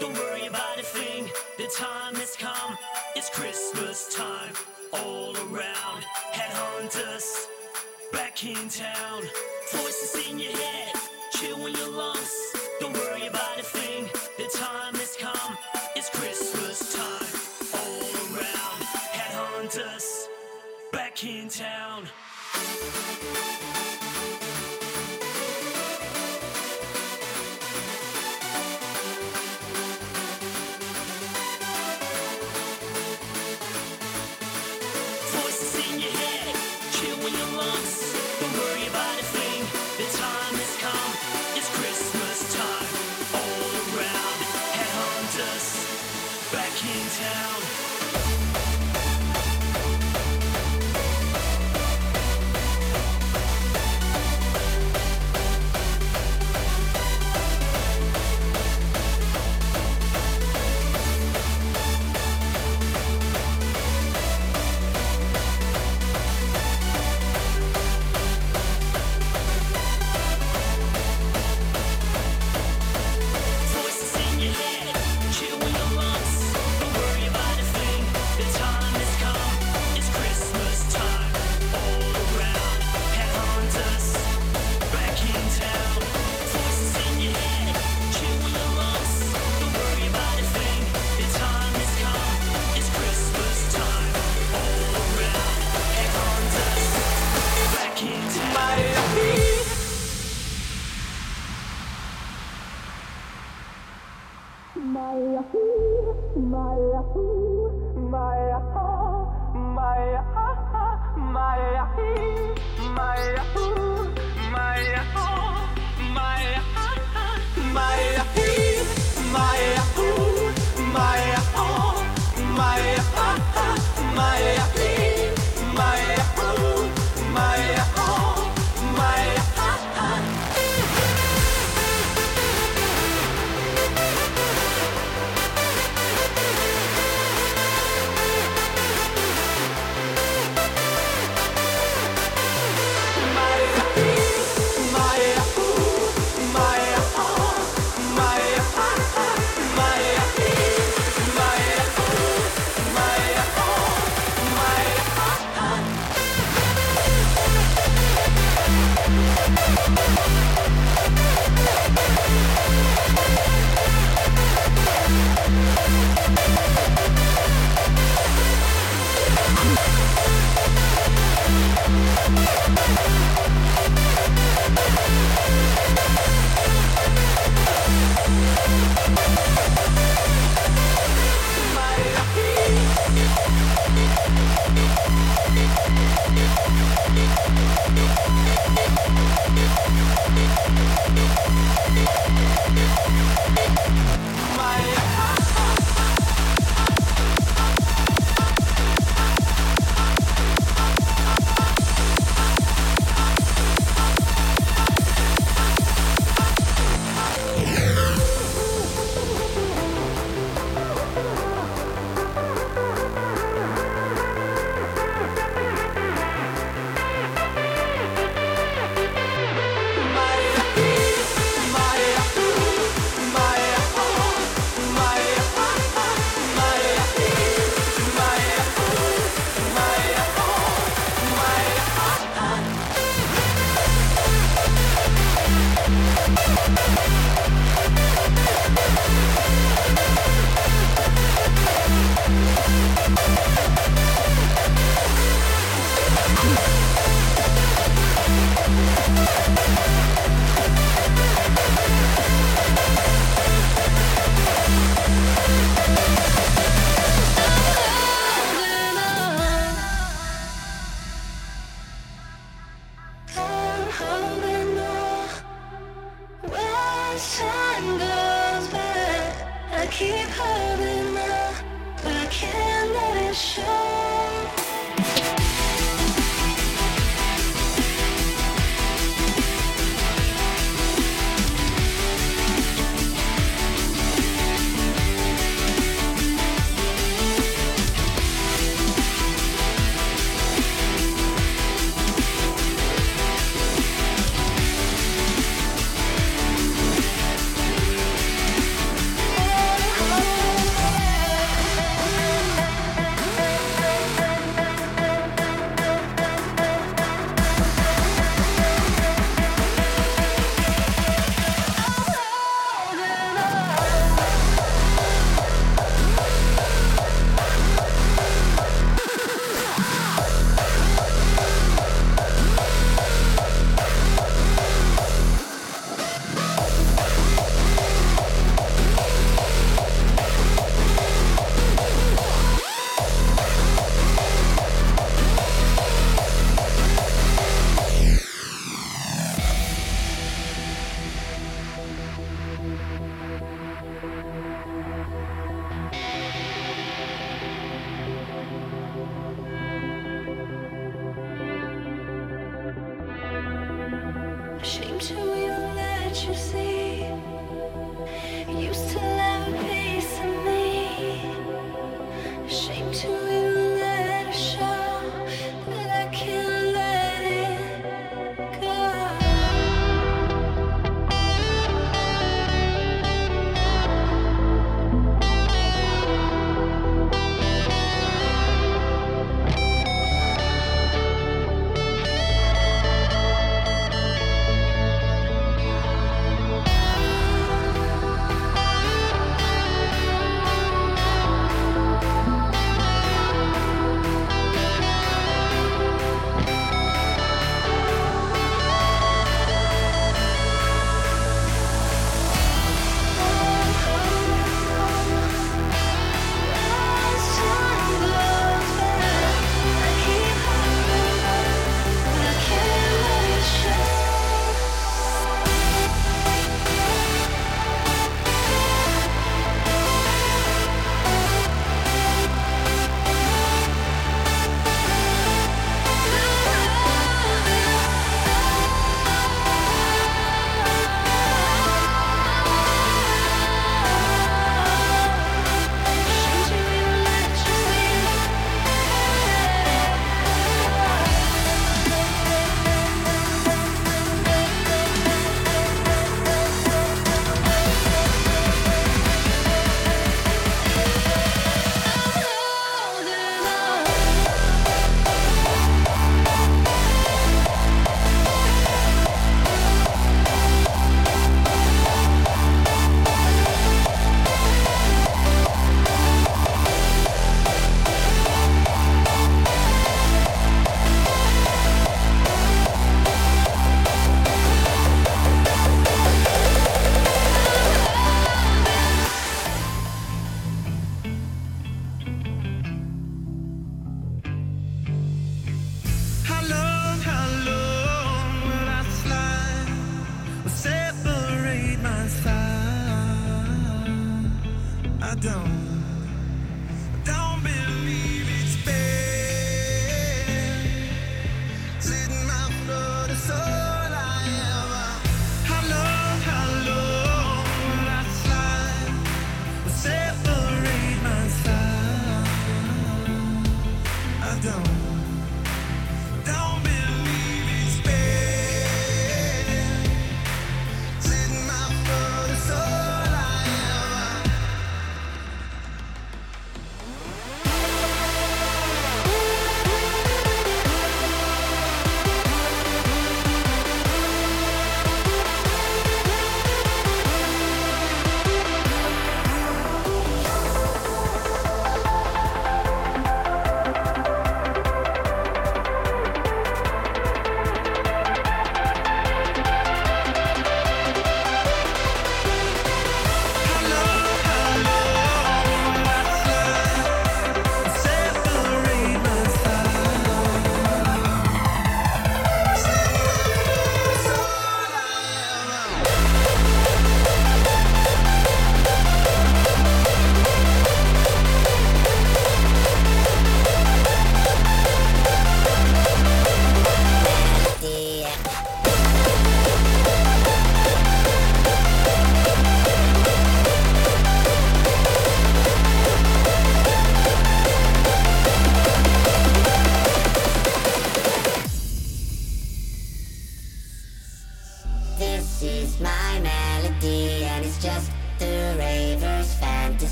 Don't worry about a thing, the time has come. It's Christmas time all around. Headhunters back in town. Voices in your head, chill in your lungs.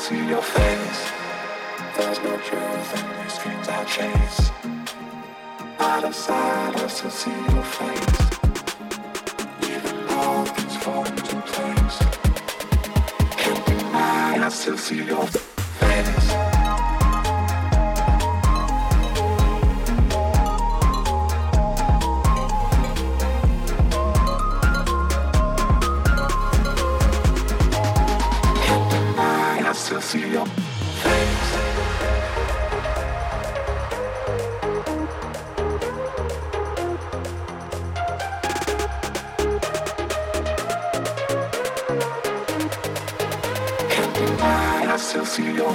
still see your, face. There's no truth in these dreams I chase. Out of sight, I still see your face. Even though things fall into. Can't deny, I still see your face. Deny, I still see your face. Can't deny, I still see your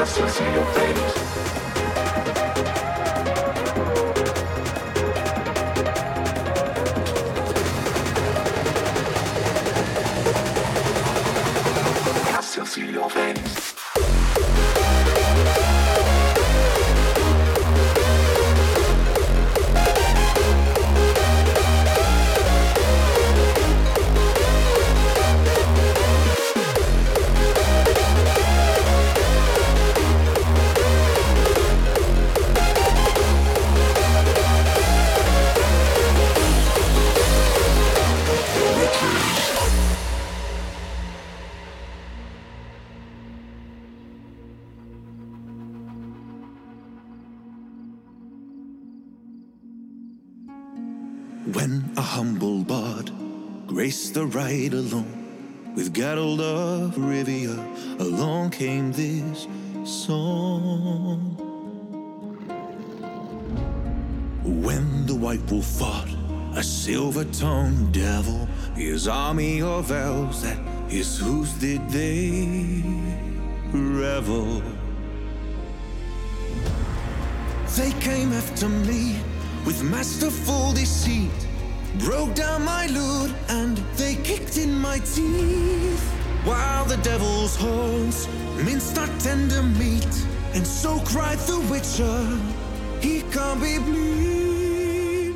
deny, I still see your face. The ride alone with Geralt of Rivia, along came this song. When the white wolf fought a silver-tongued devil, his army of elves that his hooves did they revel. They came after me with masterful deceit, broke down my lute and they kicked in my teeth. While the devil's horns minced our tender meat, and so cried the witcher, he can't be bleed.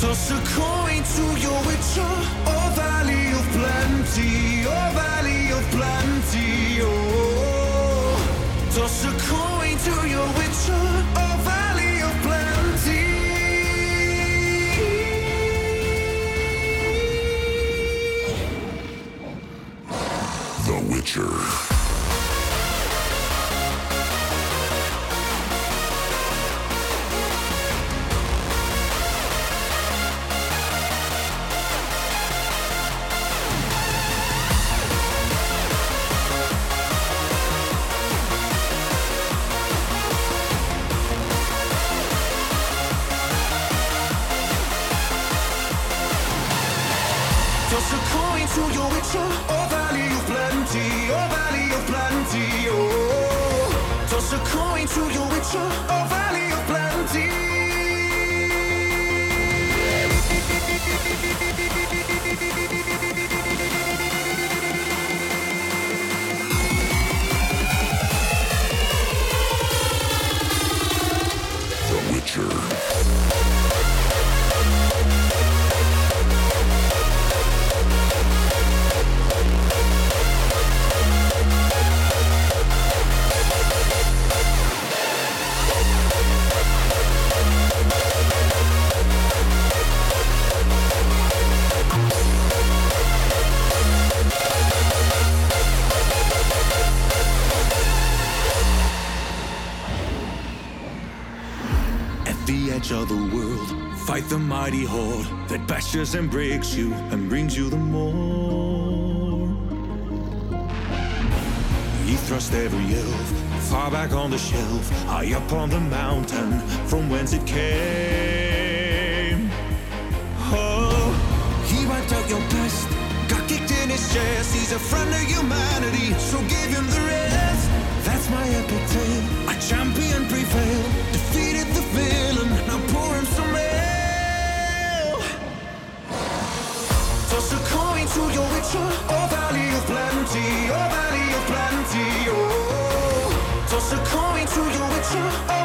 Toss a coin to your witcher, oh valley of plenty, oh valley of plenty, oh. Toss a coin to your witcher, The mighty that bashes and breaks you and brings you the more. He thrust every elf far back on the shelf, high up on the mountain from whence it came. you.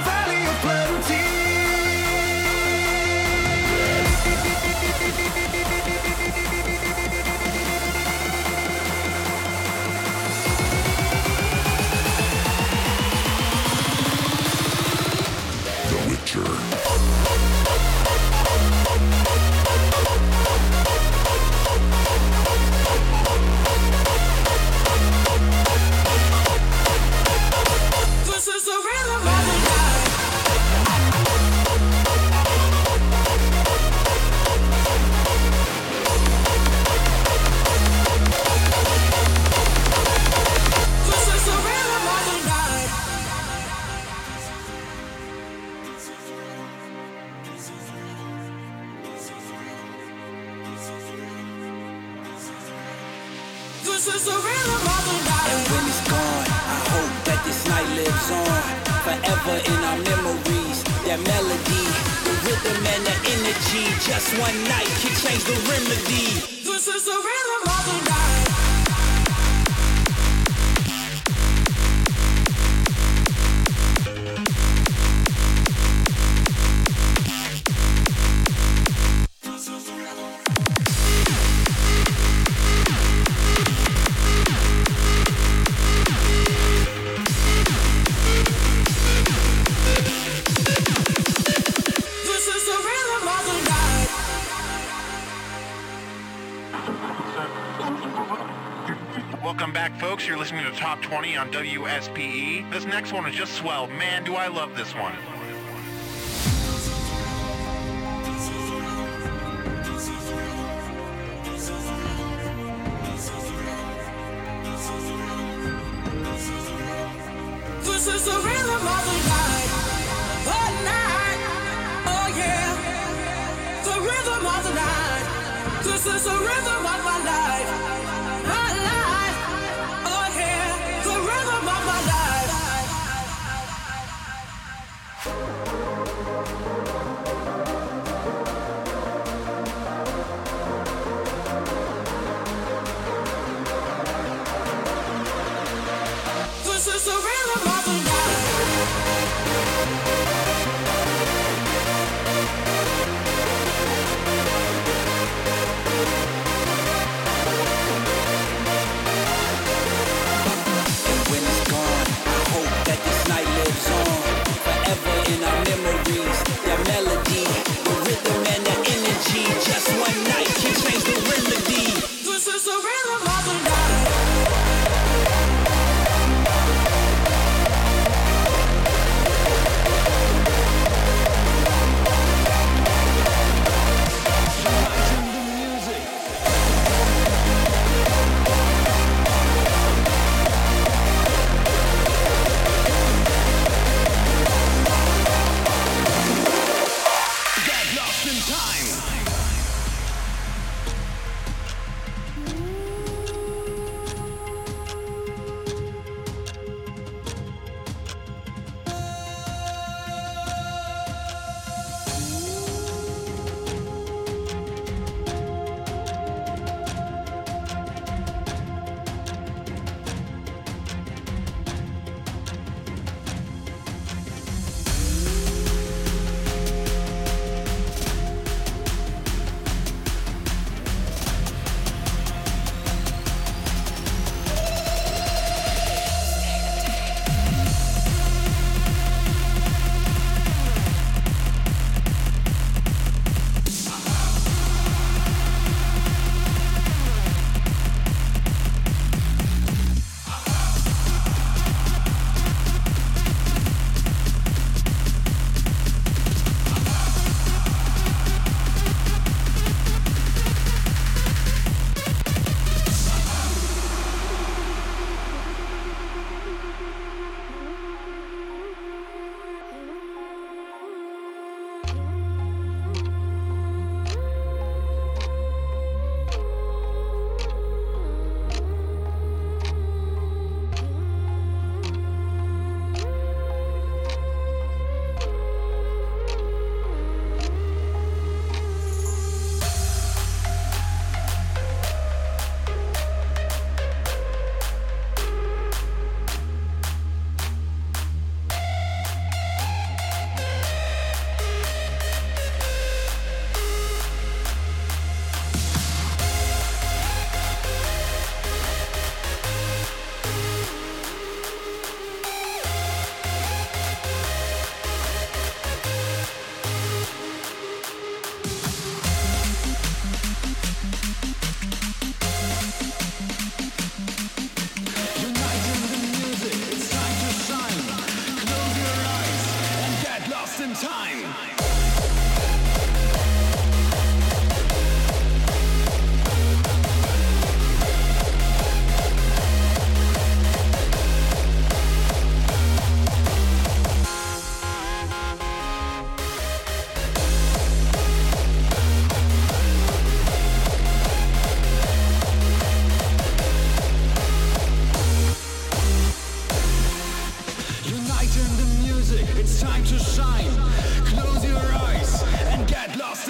SPE. This next one is just swell. Man, do I love this one. This is the rhythm of the night, the night, oh yeah. The rhythm of the night. This is the rhythm of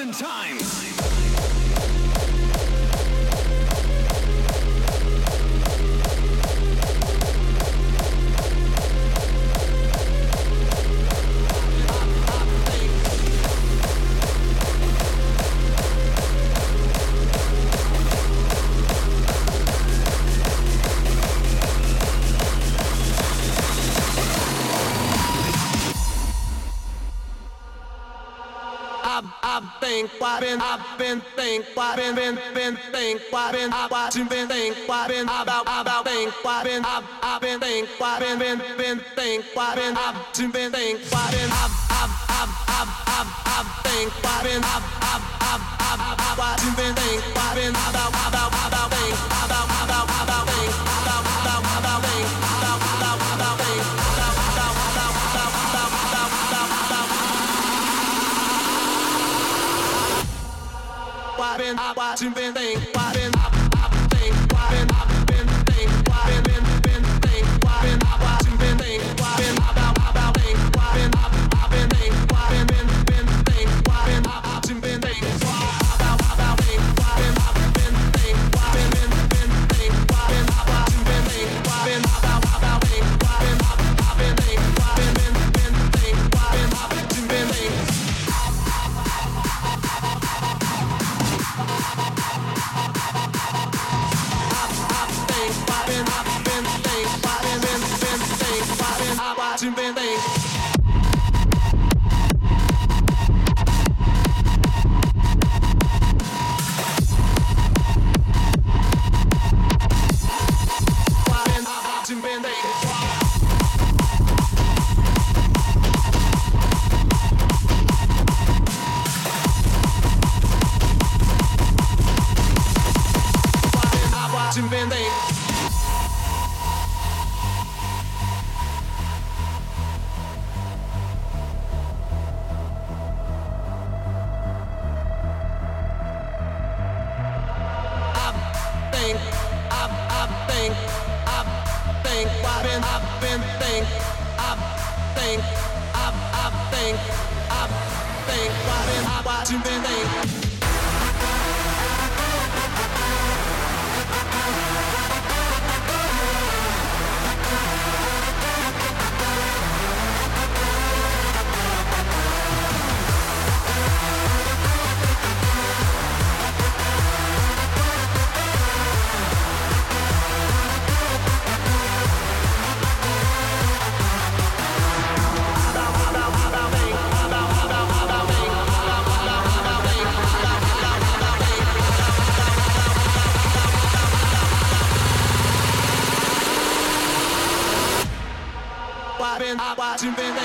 times. been, I've been think, why been, been, been think, why been, I watch and been think, why been about, about think, why been, I've, I've been think, why been, been, been think, why been, I've been, been think, why been, I've, I've, I've, I've, I've, I've think, why been, I've, I've, I've, I've, I've watch and been think, why been about, about, about think, about, about. been, I watch you been think, why Jim Van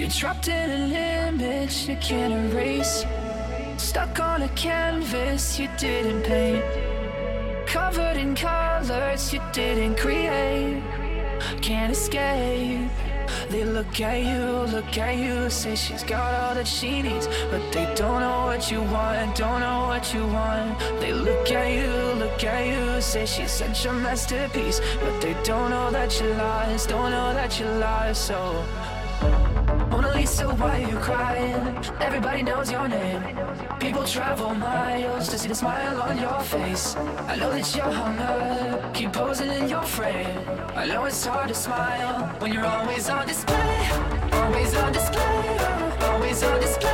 You're trapped in an image you can't erase. Stuck on a canvas you didn't paint. Covered in colors you didn't create. Can't escape. They look at you, look at you, say she's got all that she needs, but they don't know what you want, don't know what you want. They look at you, look at you, say she's such a masterpiece, but they don't know that you lost, don't know that you lost. So Mona why are you crying? Everybody knows your name. People travel miles to see the smile on your face. I know that you're hung up, keep posing in your frame. I know it's hard to smile when you're always on display. Always on display, always on display,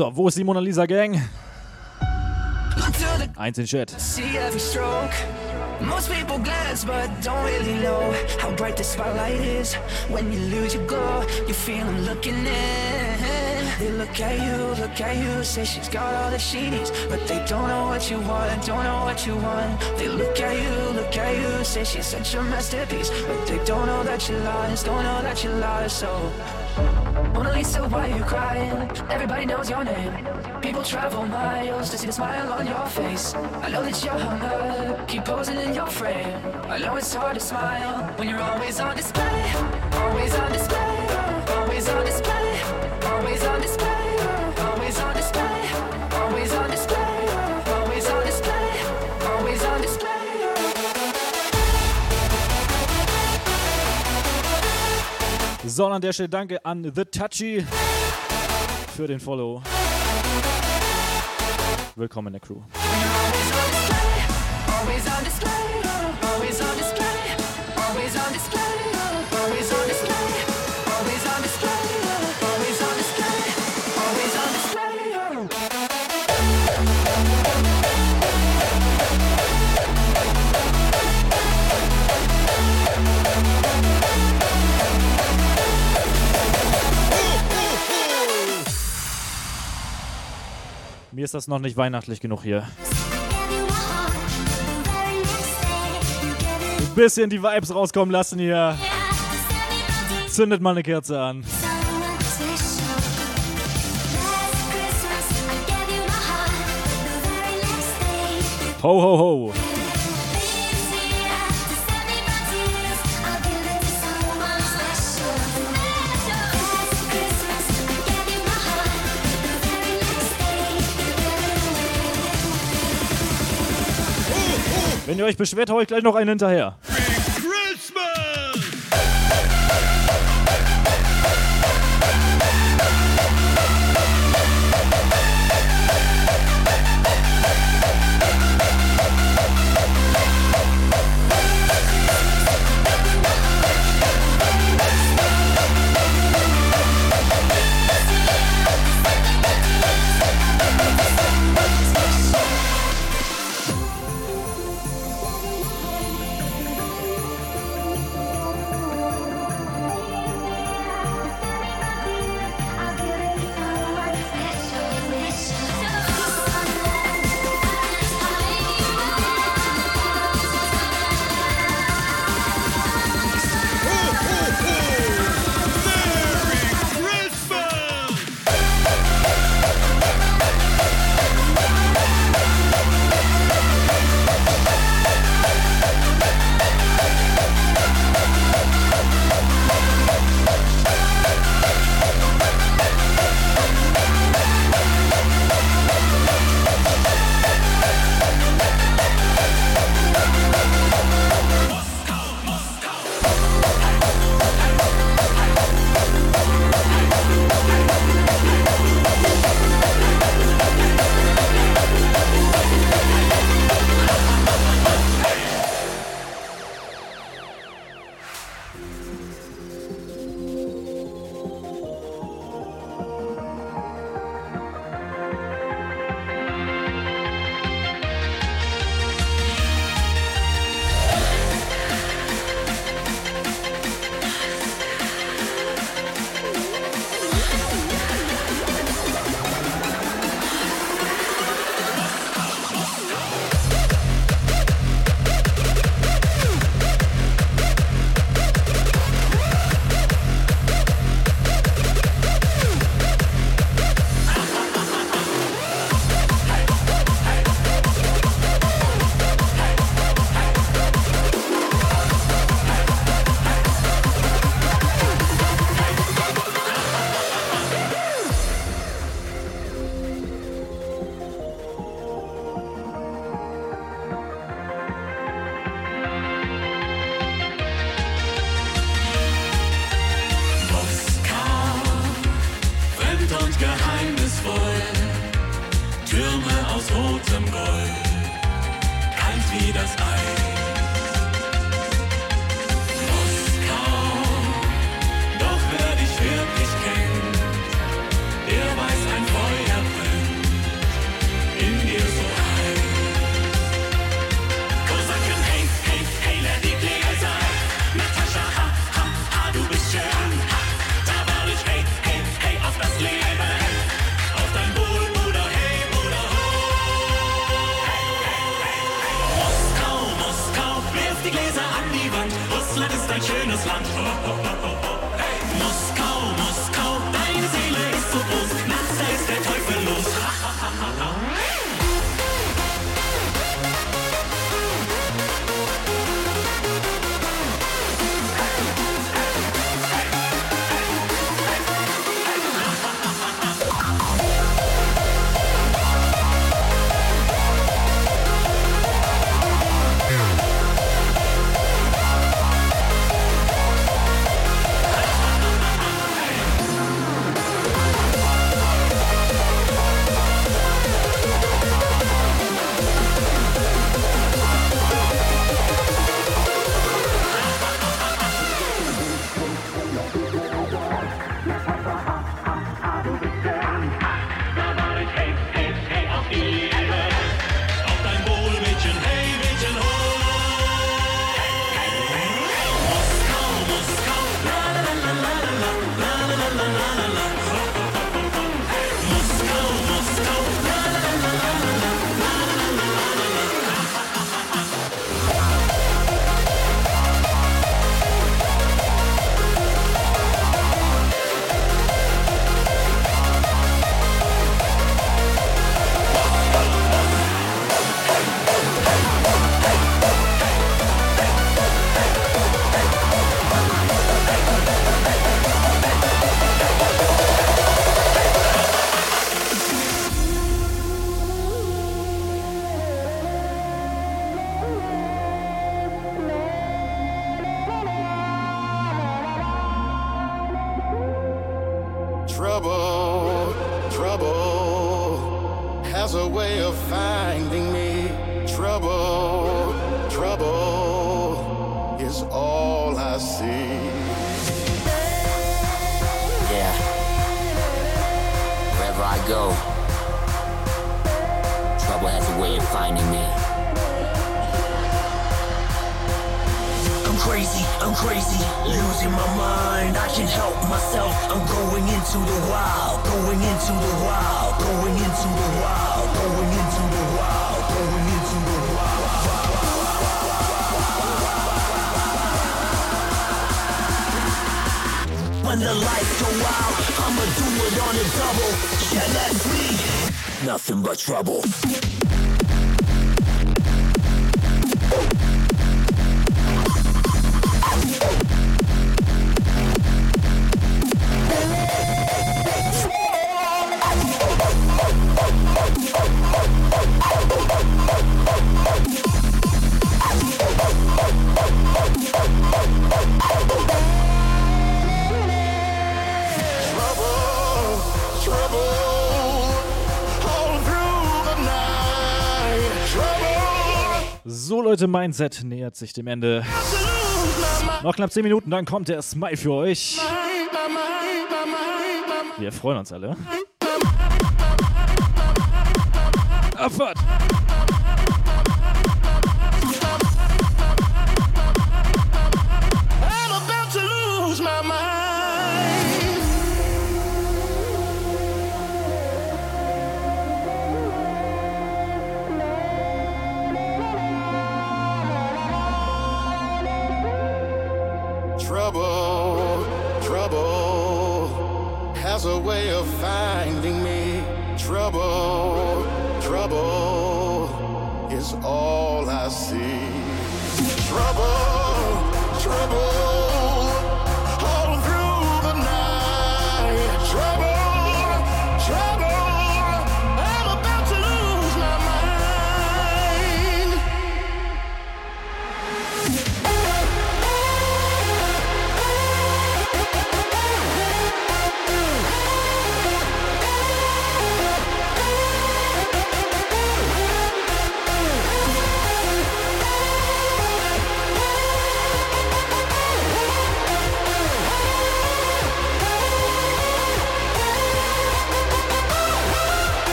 So, wo ist die Mona Lisa Gang? Eins in Chat. Most people glance but don't really know how bright the spotlight is. When you lose your glow, you feel them looking in. They look at you, look at you, say she's got all that she needs, but they don't know what you want, don't know what you want. They look at you, look at you, say she's such a masterpiece, but they don't know that you're lost, don't know that you're lost. So. Mona Lisa, why are you crying? Everybody knows your name. People travel miles to see the smile on your face. I know that you're hung up, keep posing in your frame. I know it's hard to smile when you're always on display. Always on display. Always on display. Always on display. Always on display. So, an der Stelle danke an The Touchy für den Follow. Willkommen in der Crew. Always on display, always Mir ist das noch nicht weihnachtlich genug hier. Ein bisschen die Vibes rauskommen lassen hier. Zündet mal eine Kerze an. Ho, ho, ho. Wenn ihr euch beschwert, hau ich gleich noch einen hinterher. my mind, I can help myself. I'm going into the wild, going into the wild, going into the wild, going into the wild, going into the wild. When the lights go out, I'ma do it on a double. Yeah, that's me. Nothing but trouble. So Leute, Mindset nähert sich dem Ende. Noch knapp 10 Minuten, dann kommt der Smile für euch. Wir freuen uns alle. Abfahrt!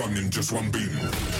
fun in just one beat.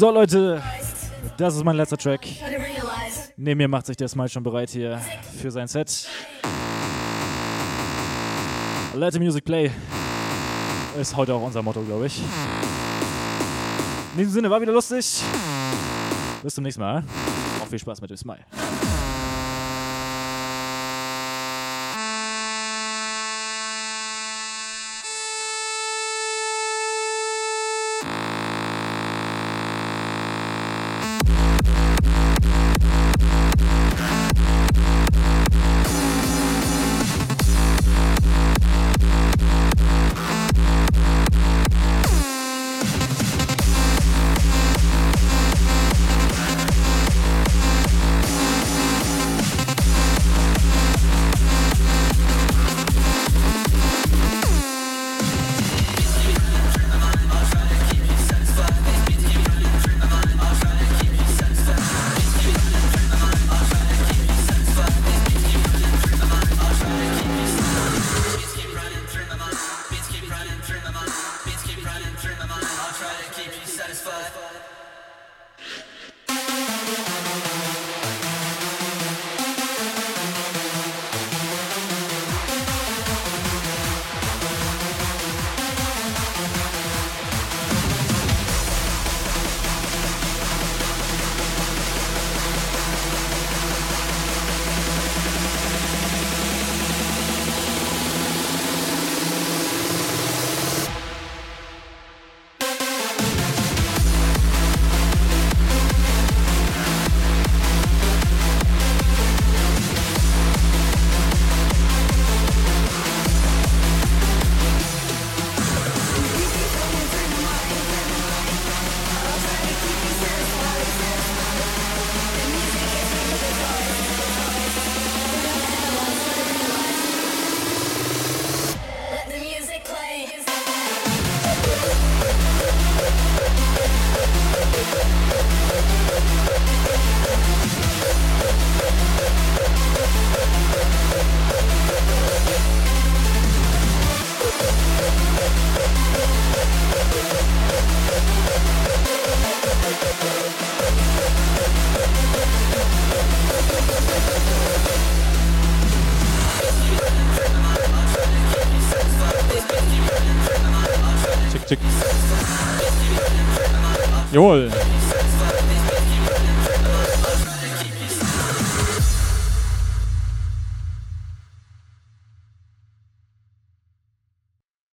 So Leute, das ist mein letzter Track. Neben mir macht sich der Smile schon bereit hier für sein Set. Let the music play. Ist heute auch unser Motto, glaube ich. In diesem Sinne, war wieder lustig. Bis zum nächsten Mal. Auch viel Spaß mit dem Smile.